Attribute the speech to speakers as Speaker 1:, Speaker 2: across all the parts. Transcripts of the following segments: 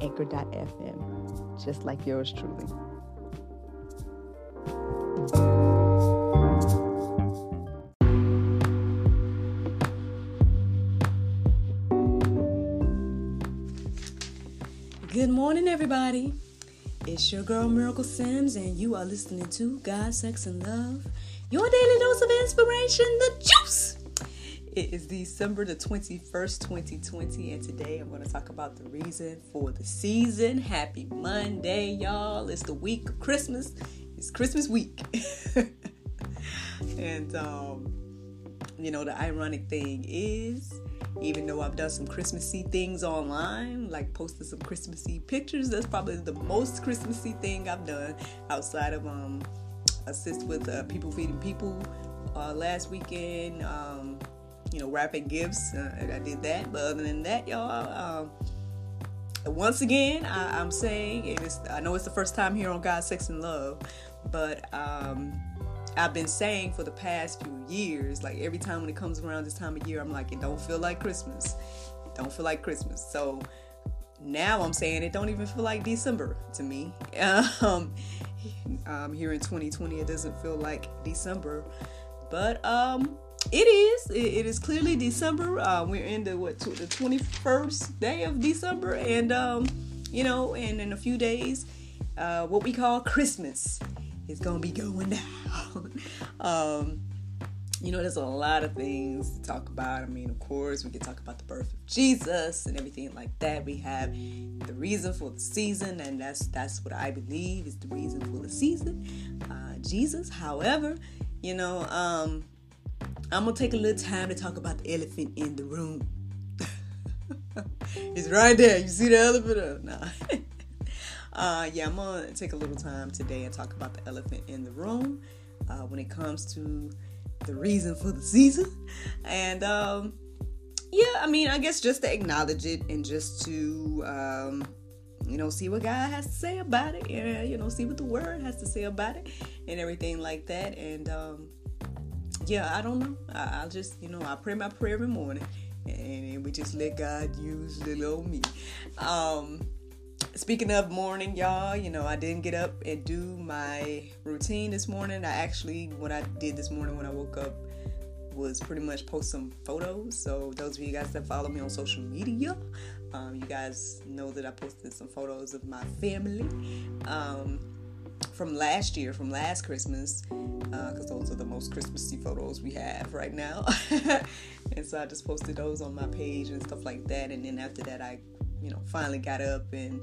Speaker 1: anchor.fm, just like yours truly. Good morning, everybody. It's your girl Miracle Sims, and you are listening to God, Sex, and Love, your daily dose of inspiration, the juice. It is December the 21st, 2020, and today I'm going to talk about the reason for the season. Happy Monday, y'all. It's the week of Christmas. It's Christmas week. and, um, you know, the ironic thing is, even though I've done some Christmassy things online, like posted some Christmassy pictures, that's probably the most Christmassy thing I've done outside of um, assist with uh, people feeding people uh, last weekend. Um, you know, wrapping gifts. Uh, I did that. But other than that, y'all, um, once again, I, am saying, and it's, I know it's the first time here on God, Sex, and Love, but um, I've been saying for the past few years, like every time when it comes around this time of year, I'm like, it don't feel like Christmas. It don't feel like Christmas. So now I'm saying it don't even feel like December to me. Um, um, here in 2020, it doesn't feel like December. But um, it is. It, it is clearly December. Uh, we're in the what the twenty first day of December, and um, you know, and in a few days, uh, what we call Christmas is gonna be going down. um, you know, there's a lot of things to talk about. I mean, of course, we can talk about the birth of Jesus and everything like that. We have the reason for the season, and that's that's what I believe is the reason for the season. Uh, Jesus, however, you know, um, I'm gonna take a little time to talk about the elephant in the room. it's right there. You see the elephant? Nah. uh, yeah, I'm gonna take a little time today and talk about the elephant in the room uh, when it comes to the reason for the season. And um, yeah, I mean, I guess just to acknowledge it and just to um, you know, see what God has to say about it, and you know, see what the Word has to say about it, and everything like that. And um, yeah, I don't know. I, will just, you know, I pray my prayer every morning, and, we just let God use little old me. Um, speaking of morning, y'all, you know, I didn't get up and do my routine this morning. I actually, what I did this morning when I woke up was pretty much post some photos. So those of you guys that follow me on social media, um, you guys know that I posted some photos of my family. Um, from last year, from last Christmas, because uh, those are the most Christmassy photos we have right now. and so I just posted those on my page and stuff like that. And then after that, I, you know, finally got up and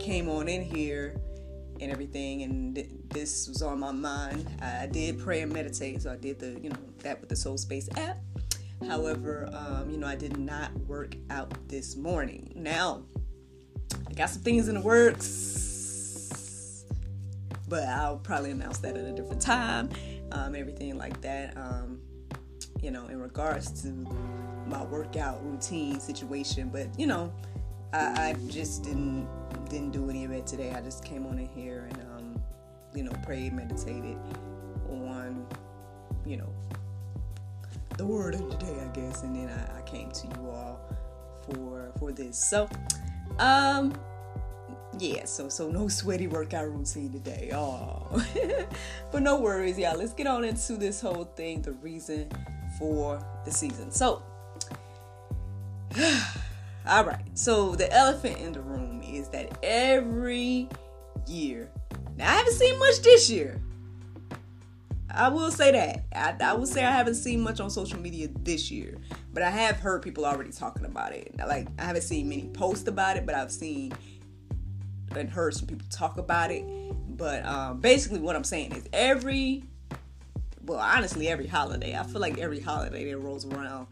Speaker 1: came on in here and everything. And th- this was on my mind. I did pray and meditate, so I did the, you know, that with the Soul Space app. However, um, you know, I did not work out this morning. Now, I got some things in the works but I'll probably announce that at a different time. Um, everything like that. Um, you know, in regards to my workout routine situation, but you know, I, I, just didn't didn't do any of it today. I just came on in here and um, you know, prayed, meditated on you know the word of the day, I guess, and then I, I came to you all for for this. So, um, yeah, so so no sweaty workout routine today. Oh, but no worries, y'all. Let's get on into this whole thing. The reason for the season. So, all right. So the elephant in the room is that every year. Now I haven't seen much this year. I will say that. I, I will say I haven't seen much on social media this year, but I have heard people already talking about it. Like I haven't seen many posts about it, but I've seen and heard some people talk about it. But um, basically, what I'm saying is every, well, honestly, every holiday, I feel like every holiday that rolls around,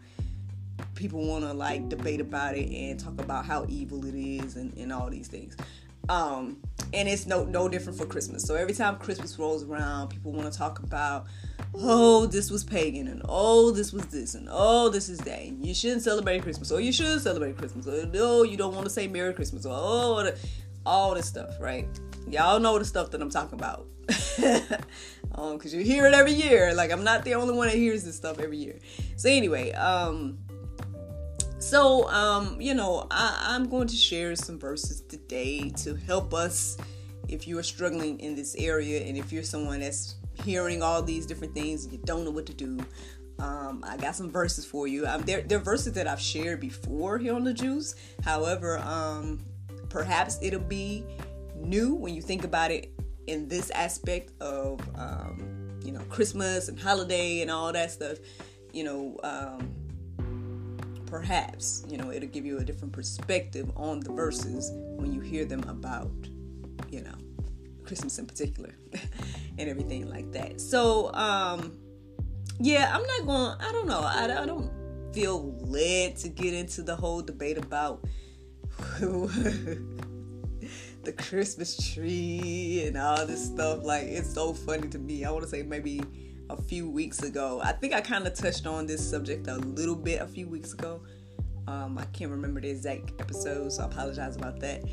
Speaker 1: people want to like debate about it and talk about how evil it is and, and all these things. Um, and it's no no different for Christmas. So every time Christmas rolls around, people want to talk about, oh, this was pagan, and oh, this was this, and oh, this is that. And you shouldn't celebrate Christmas, or you should celebrate Christmas, or no, you don't want to say Merry Christmas, or oh, all this stuff, right? Y'all know the stuff that I'm talking about. um, cause you hear it every year. Like I'm not the only one that hears this stuff every year. So anyway, um, so, um, you know, I, am going to share some verses today to help us if you are struggling in this area and if you're someone that's hearing all these different things and you don't know what to do. Um, I got some verses for you. Um, they're, they're verses that I've shared before here on the Juice. However, um, perhaps it'll be new when you think about it in this aspect of, um, you know, Christmas and holiday and all that stuff. You know, um, perhaps you know it'll give you a different perspective on the verses when you hear them about you know christmas in particular and everything like that so um yeah i'm not going i don't know I, I don't feel led to get into the whole debate about the christmas tree and all this stuff like it's so funny to me i want to say maybe a few weeks ago. I think I kind of touched on this subject a little bit a few weeks ago. Um, I can't remember the exact episode, so I apologize about that.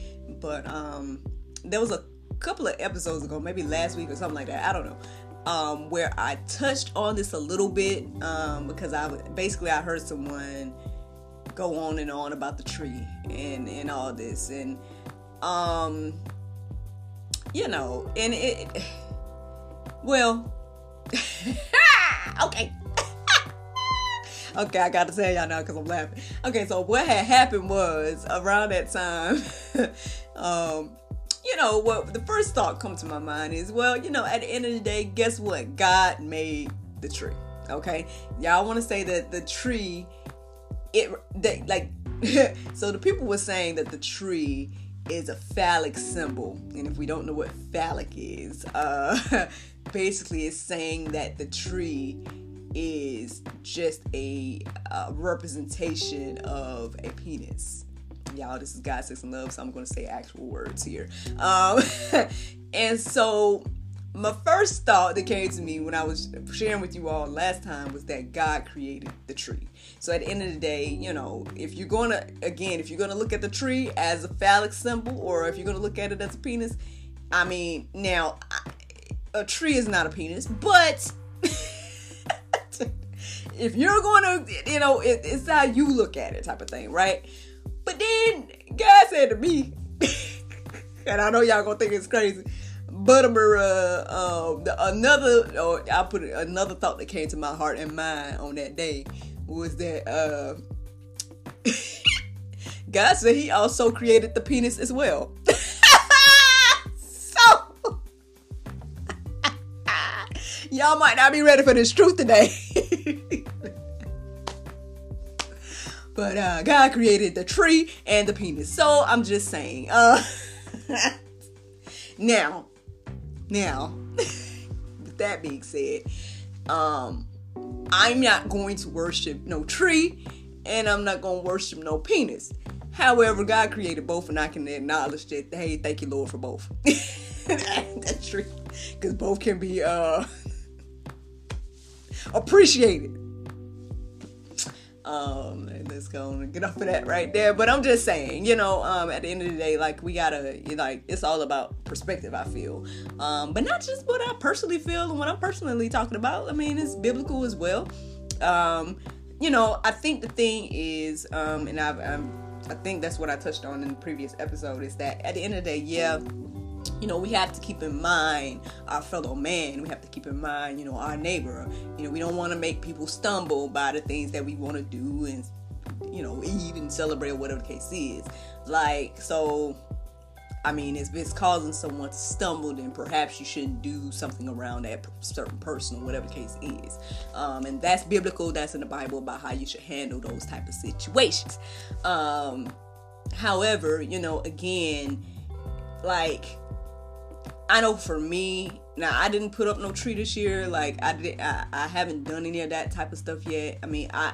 Speaker 1: But um, there was a couple of episodes ago, maybe last week or something like that. I don't know. Um, where I touched on this a little bit um, because I basically I heard someone go on and on about the tree and and all this and um you know and it well okay. okay, I gotta tell y'all now because I'm laughing. Okay, so what had happened was around that time, um, you know, what the first thought come to my mind is, well, you know, at the end of the day, guess what? God made the tree. Okay, y'all want to say that the tree, it that like, so the people were saying that the tree is a phallic symbol, and if we don't know what phallic is, uh, basically it's saying that the tree is just a, a representation of a penis. Y'all, this is God, Sex, and Love, so I'm going to say actual words here. Um, and so, my first thought that came to me when I was sharing with you all last time was that God created the tree. So, at the end of the day, you know, if you're going to, again, if you're going to look at the tree as a phallic symbol or if you're going to look at it as a penis, I mean, now, a tree is not a penis, but if you're going to, you know, it, it's how you look at it, type of thing, right? But then God said to me, and I know y'all gonna think it's crazy, but um, the, another, or I put another thought that came to my heart and mind on that day was that uh, God said He also created the penis as well. So, y'all might not be ready for this truth today. but uh, God created the tree and the penis. So I'm just saying. Uh, now, now, with that being said, um, I'm not going to worship no tree and I'm not going to worship no penis. However, God created both, and I can acknowledge that. Hey, thank you, Lord, for both. That's true, because both can be uh appreciate it. Um, let's go and get off of that right there. But I'm just saying, you know, um, at the end of the day, like we gotta, like it's all about perspective. I feel, um, but not just what I personally feel and what I'm personally talking about. I mean, it's biblical as well. Um, you know, I think the thing is, um, and I've, I'm, I think that's what I touched on in the previous episode is that at the end of the day, yeah, you know, we have to keep in mind our fellow man. We have to keep in mind, you know, our neighbor. You know, we don't want to make people stumble by the things that we want to do and, you know, eat and celebrate whatever the case is. Like, so, I mean, if it's causing someone to stumble, then perhaps you shouldn't do something around that certain person, or whatever the case is. Um, and that's biblical. That's in the Bible about how you should handle those type of situations. Um, however, you know, again, like I know for me, now I didn't put up no tree this year. Like I did, I, I haven't done any of that type of stuff yet. I mean, I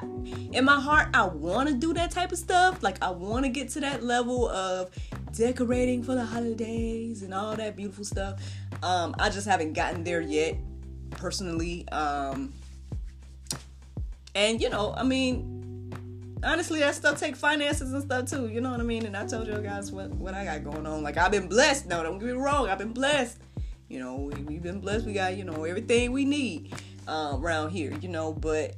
Speaker 1: in my heart I want to do that type of stuff. Like I want to get to that level of decorating for the holidays and all that beautiful stuff. Um, I just haven't gotten there yet, personally. Um, and you know, I mean, honestly, that stuff take finances and stuff too. You know what I mean? And I told you guys what what I got going on. Like I've been blessed. No, don't get me wrong. I've been blessed. You know, we, have been blessed. We got you know everything we need uh, around here. You know, but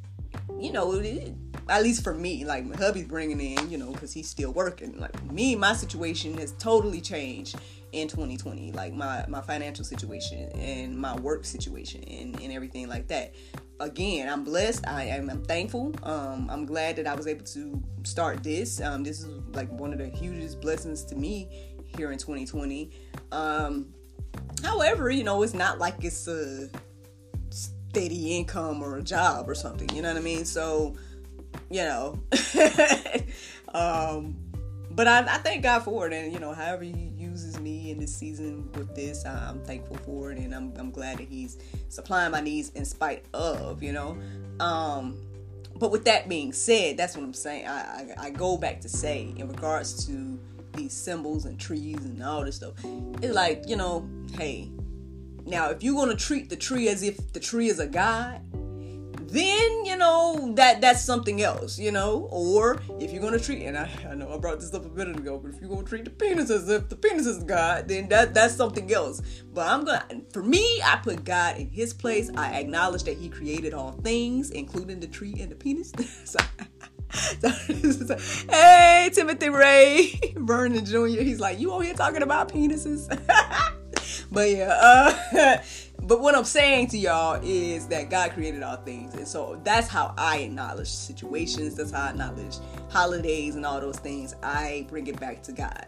Speaker 1: you know, it, at least for me, like my hubby's bringing in, you know, because he's still working. Like me, my situation has totally changed in 2020 like my my financial situation and my work situation and, and everything like that again i'm blessed i am I'm thankful um, i'm glad that i was able to start this um, this is like one of the hugest blessings to me here in 2020 um, however you know it's not like it's a steady income or a job or something you know what i mean so you know um, but I, I thank god for it and you know however He uses me in this season with this. I'm thankful for it, and I'm, I'm glad that He's supplying my needs in spite of, you know. Um, but with that being said, that's what I'm saying. I, I, I go back to say, in regards to these symbols and trees and all this stuff, it's like, you know, hey, now if you're to treat the tree as if the tree is a god, then you know that that's something else, you know. Or if you're gonna treat, and I, I know I brought this up a minute ago, but if you're gonna treat the penis as if the penis is God, then that that's something else. But I'm gonna, for me, I put God in His place. I acknowledge that He created all things, including the tree and the penis. so, hey, Timothy Ray Vernon Jr. He's like, you on here talking about penises? but yeah, uh, but what I'm saying to y'all is that God created all things. And so that's how I acknowledge situations. That's how I acknowledge holidays and all those things. I bring it back to God.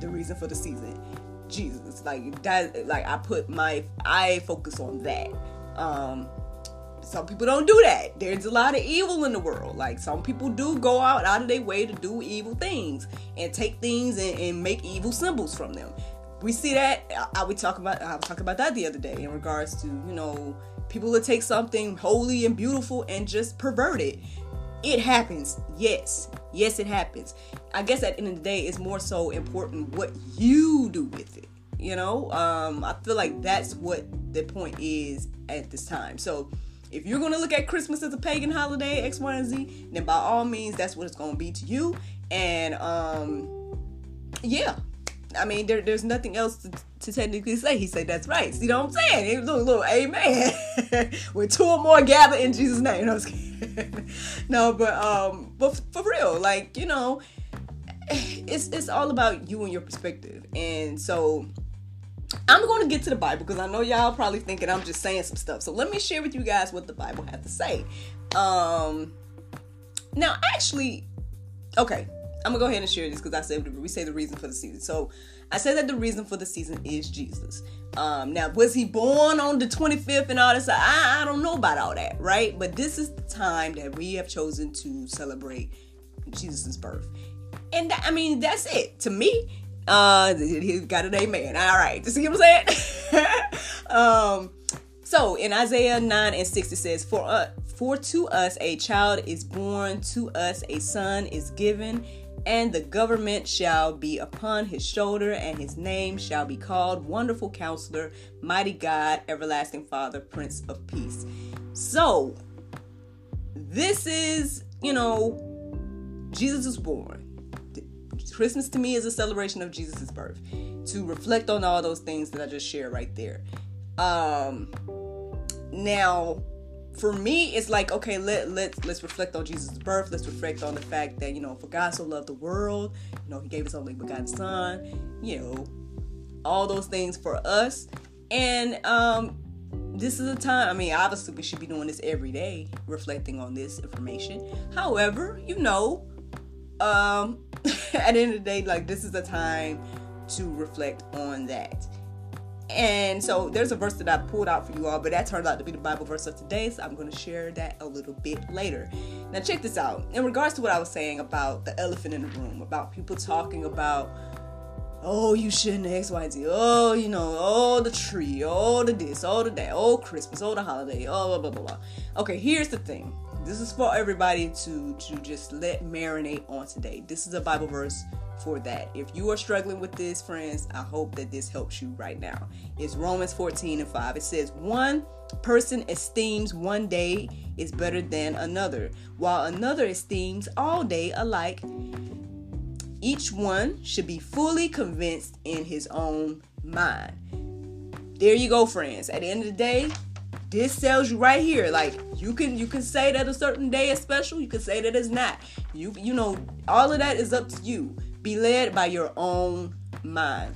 Speaker 1: The reason for the season. Jesus. Like that like I put my I focus on that. Um some people don't do that. There's a lot of evil in the world. Like some people do go out out of their way to do evil things and take things and, and make evil symbols from them we see that I, we talk about I was talking about that the other day in regards to you know people that take something holy and beautiful and just pervert it. It happens, yes, yes, it happens. I guess at the end of the day, it's more so important what you do with it. You know, um, I feel like that's what the point is at this time. So if you're gonna look at Christmas as a pagan holiday, X, Y, and Z, then by all means, that's what it's gonna be to you. And um, yeah, I mean, there, there's nothing else to, to, technically say. He said, That's right. See what I'm saying? It was a little amen. With two or more gather in Jesus' name. No, no but um, but for real, like, you know, it's it's all about you and your perspective. And so I'm going to get to the Bible because I know y'all probably thinking I'm just saying some stuff. So let me share with you guys what the Bible has to say. Um, now, actually, okay, I'm gonna go ahead and share this because I said we say the reason for the season. So I said that the reason for the season is Jesus. Um, now, was he born on the 25th and all this? I, I don't know about all that, right? But this is the time that we have chosen to celebrate Jesus' birth. And that, I mean, that's it. To me, uh, he got an amen. All right. You see what I'm saying? um, so in Isaiah 9 and 6, it says, For, uh, for to us a child is born, to us a son is given and the government shall be upon his shoulder, and his name shall be called Wonderful Counselor, Mighty God, Everlasting Father, Prince of Peace. So, this is, you know, Jesus is born. Christmas to me is a celebration of Jesus' birth to reflect on all those things that I just shared right there. Um, now, for me, it's like okay, let let let's reflect on Jesus' birth. Let's reflect on the fact that you know, for God so loved the world, you know, He gave His only begotten Son. You know, all those things for us, and um, this is a time. I mean, obviously, we should be doing this every day, reflecting on this information. However, you know, um, at the end of the day, like this is a time to reflect on that. And so there's a verse that I pulled out for you all, but that turned out to be the Bible verse of today. So I'm going to share that a little bit later. Now, check this out. In regards to what I was saying about the elephant in the room, about people talking about oh, you shouldn't X, Y, Z. Oh, you know, oh, the tree, oh, the this, oh, the that, oh, Christmas, oh, the holiday, oh, blah, blah, blah, blah. Okay, here's the thing. This is for everybody to to just let marinate on today. This is a Bible verse for that. If you are struggling with this, friends, I hope that this helps you right now. It's Romans 14 and 5. It says, One person esteems one day is better than another, while another esteems all day alike each one should be fully convinced in his own mind. There you go, friends. At the end of the day, this tells you right here. Like you can you can say that a certain day is special. You can say that it's not. You you know all of that is up to you. Be led by your own mind.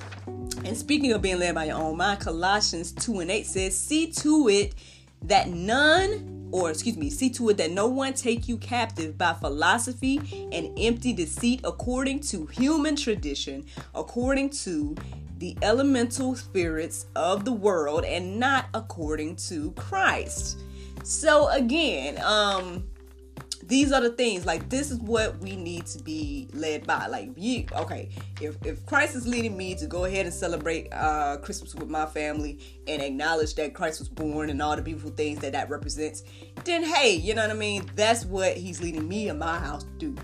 Speaker 1: And speaking of being led by your own mind, Colossians 2 and 8 says, See to it that none or excuse me, see to it that no one take you captive by philosophy and empty deceit according to human tradition, according to the elemental spirits of the world, and not according to Christ. So again, um, these are the things like this is what we need to be led by. Like you okay if, if christ is leading me to go ahead and celebrate uh christmas with my family and acknowledge that christ was born and all the beautiful things that that represents then hey you know what i mean? That's what he's leading me and my house to do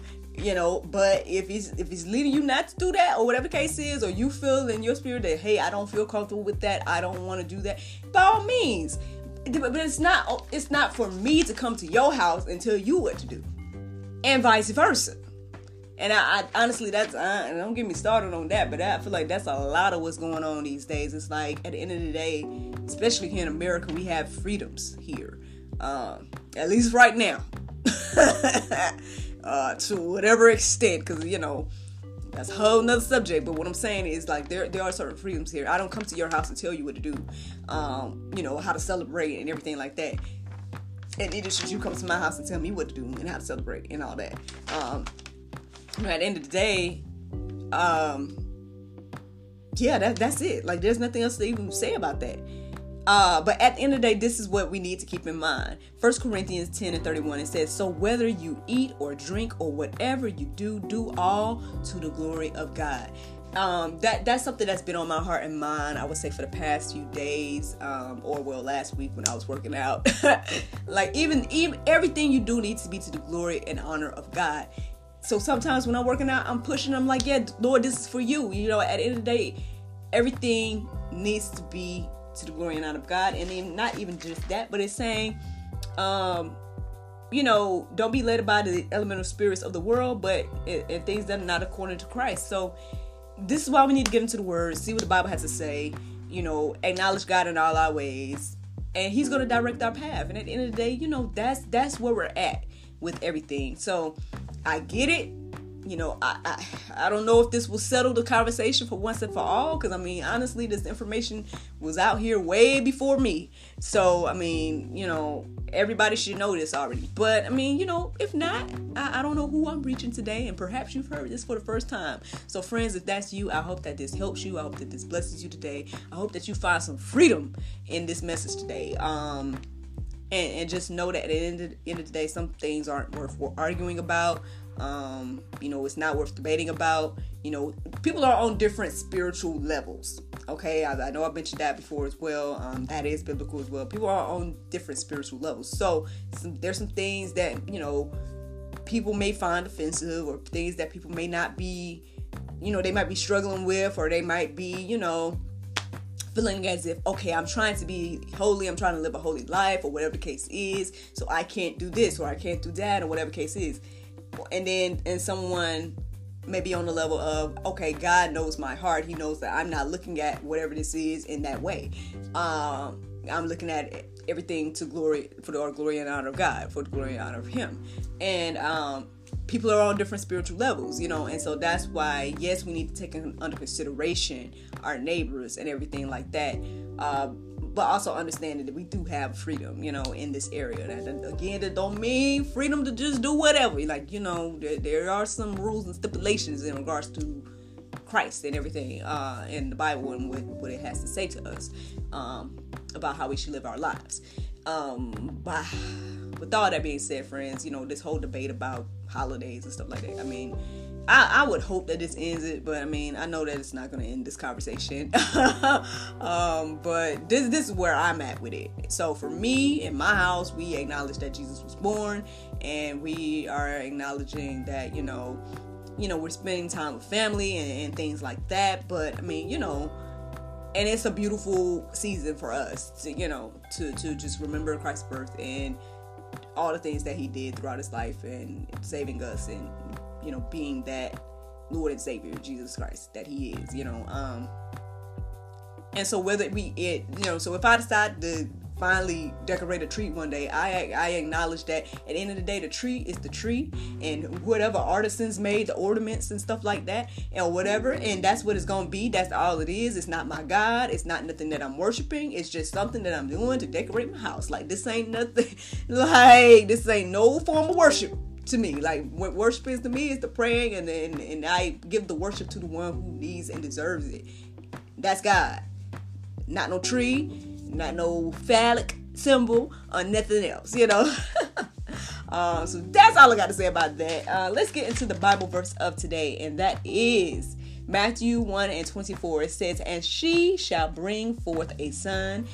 Speaker 1: you know but if he's if he's leading you not to do that or whatever case is or you feel in your spirit that hey i don't feel comfortable with that i don't want to do that by all means. But it's not it's not for me to come to your house and tell you what to do and vice versa. And I, I honestly that's uh, don't get me started on that but i feel like that's a lot of what's going on these days. It's like at the end of the day especially here in america we have freedoms here um, at least right now uh, to whatever extent because you know that's a whole nother subject. But what I'm saying is like there there are certain freedoms here. I don't come to your house and tell you what to do, um, you know, how to celebrate and everything like that. And neither should you come to my house and tell me what to do and how to celebrate and all that. Um, at the end of the day, um, yeah, that, that's it. Like, there's nothing else to even say about that. Uh, but at the end of the day, this is what we need to keep in mind. First Corinthians 10 and 31, it says, So whether you eat or drink or whatever you do, do all to the glory of God. Um, that that's something that's been on my heart and mind. I would say for the past few days, um, or well, last week when I was working out. like even even everything you do needs to be to the glory and honor of God. So sometimes when I'm working out, I'm pushing. I'm like, yeah, Lord, this is for you. You know, at the end of the day, everything needs to be to the glory and honor of God. And then not even just that, but it's saying, um, you know, don't be led by the elemental spirits of the world, but and things that are not according to Christ. So this is why we need to get into the word, see what the Bible has to say, you know, acknowledge God in all our ways, and He's gonna direct our path. And at the end of the day, you know, that's that's where we're at with everything. So I get it you know, I, I, I don't know if this will settle the conversation for once and for all. Because I mean, honestly, this information was out here way before me. So I mean, you know, everybody should know this already. But I mean, you know, if not, I, I don't know who I'm reaching today, and perhaps you've heard this for the first time. So friends, if that's you, I hope that this helps you. I hope that this blesses you today. I hope that you find some freedom in this message today. Um, and, and just know that at the end of, end of the day, some things aren't worth arguing about. Um, you know, it's not worth debating about. You know, people are on different spiritual levels. Okay, I, I know I've mentioned that before as well. Um, that is biblical as well. People are on different spiritual levels. So some, there's some things that you know people may find offensive, or things that people may not be, you know, they might be struggling with, or they might be, you know, feeling as if okay i'm trying to be holy i'm trying to live a holy life or whatever the case is so i can't do this or i can't do that or whatever the case is and then and someone maybe on the level of okay god knows my heart. He knows that i'm not looking at whatever this is in that way. Um, i'm looking at everything to glory for the glory and honor of god for the glory and honor of him. And um, people are on different spiritual levels you know and so that's why yes we need to take under consideration our neighbors and everything like that uh, but also understanding that we do have freedom, you know, in this area. That, again, that don't mean freedom to just do whatever. Like, you know, there, there are some rules and stipulations in regards to Christ and everything uh, in the Bible and what, what it has to say to us um, about how we should live our lives. Um, but with all that being said, friends, you know, this whole debate about holidays and stuff like that. I mean, I, I would hope that this ends it, but I mean, I know that it's not going to end this conversation. um, but this this is where I'm at with it. So for me, in my house, we acknowledge that Jesus was born, and we are acknowledging that you know, you know, we're spending time with family and, and things like that. But I mean, you know, and it's a beautiful season for us to you know to to just remember Christ's birth and all the things that he did throughout his life and saving us and you know being that Lord and Savior Jesus Christ that he is you know um and so whether we it you know so if I decide to finally decorate a tree one day, I I acknowledge that at the end of the day, the tree is the tree, and whatever artisans made the ornaments and stuff like that, and whatever, and that's what it's gonna be. That's all it is. It's not my God. It's not nothing that I'm worshiping. It's just something that I'm doing to decorate my house. Like this ain't nothing. Like this ain't no form of worship to me. Like what worship is to me is the praying, and then and I give the worship to the one who needs and deserves it. That's God. Not no tree not no phallic symbol or nothing else, you know. uh, so that's all I got to say about that. Uh, let's get into the Bible verse of today, and that is Matthew 1 and 24. It says, And she shall bring forth a son,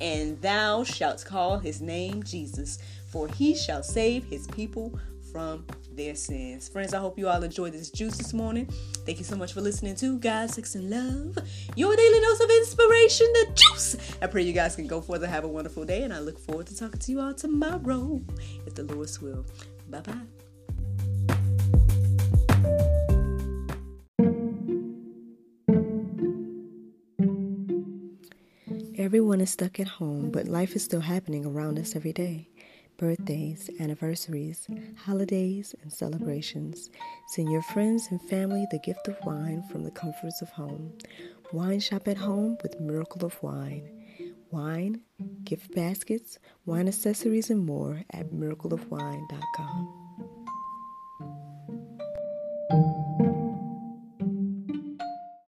Speaker 1: and thou shalt call his name Jesus, for he shall save his people from their sins. Friends, I hope you all enjoyed this juice this morning. Thank you so much for listening to God, Sex, and Love, your daily dose of inspiration, the juice. I pray you guys can go forth and have a wonderful day, and I look forward to talking to you all tomorrow, if the Lord's will. Bye bye.
Speaker 2: Everyone is stuck at home, but life is still happening around us every day birthdays, anniversaries, holidays, and celebrations. Send your friends and family the gift of wine from the comforts of home. Wine shop at home with Miracle of Wine. Wine, gift baskets, wine accessories, and more at miracleofwine.com.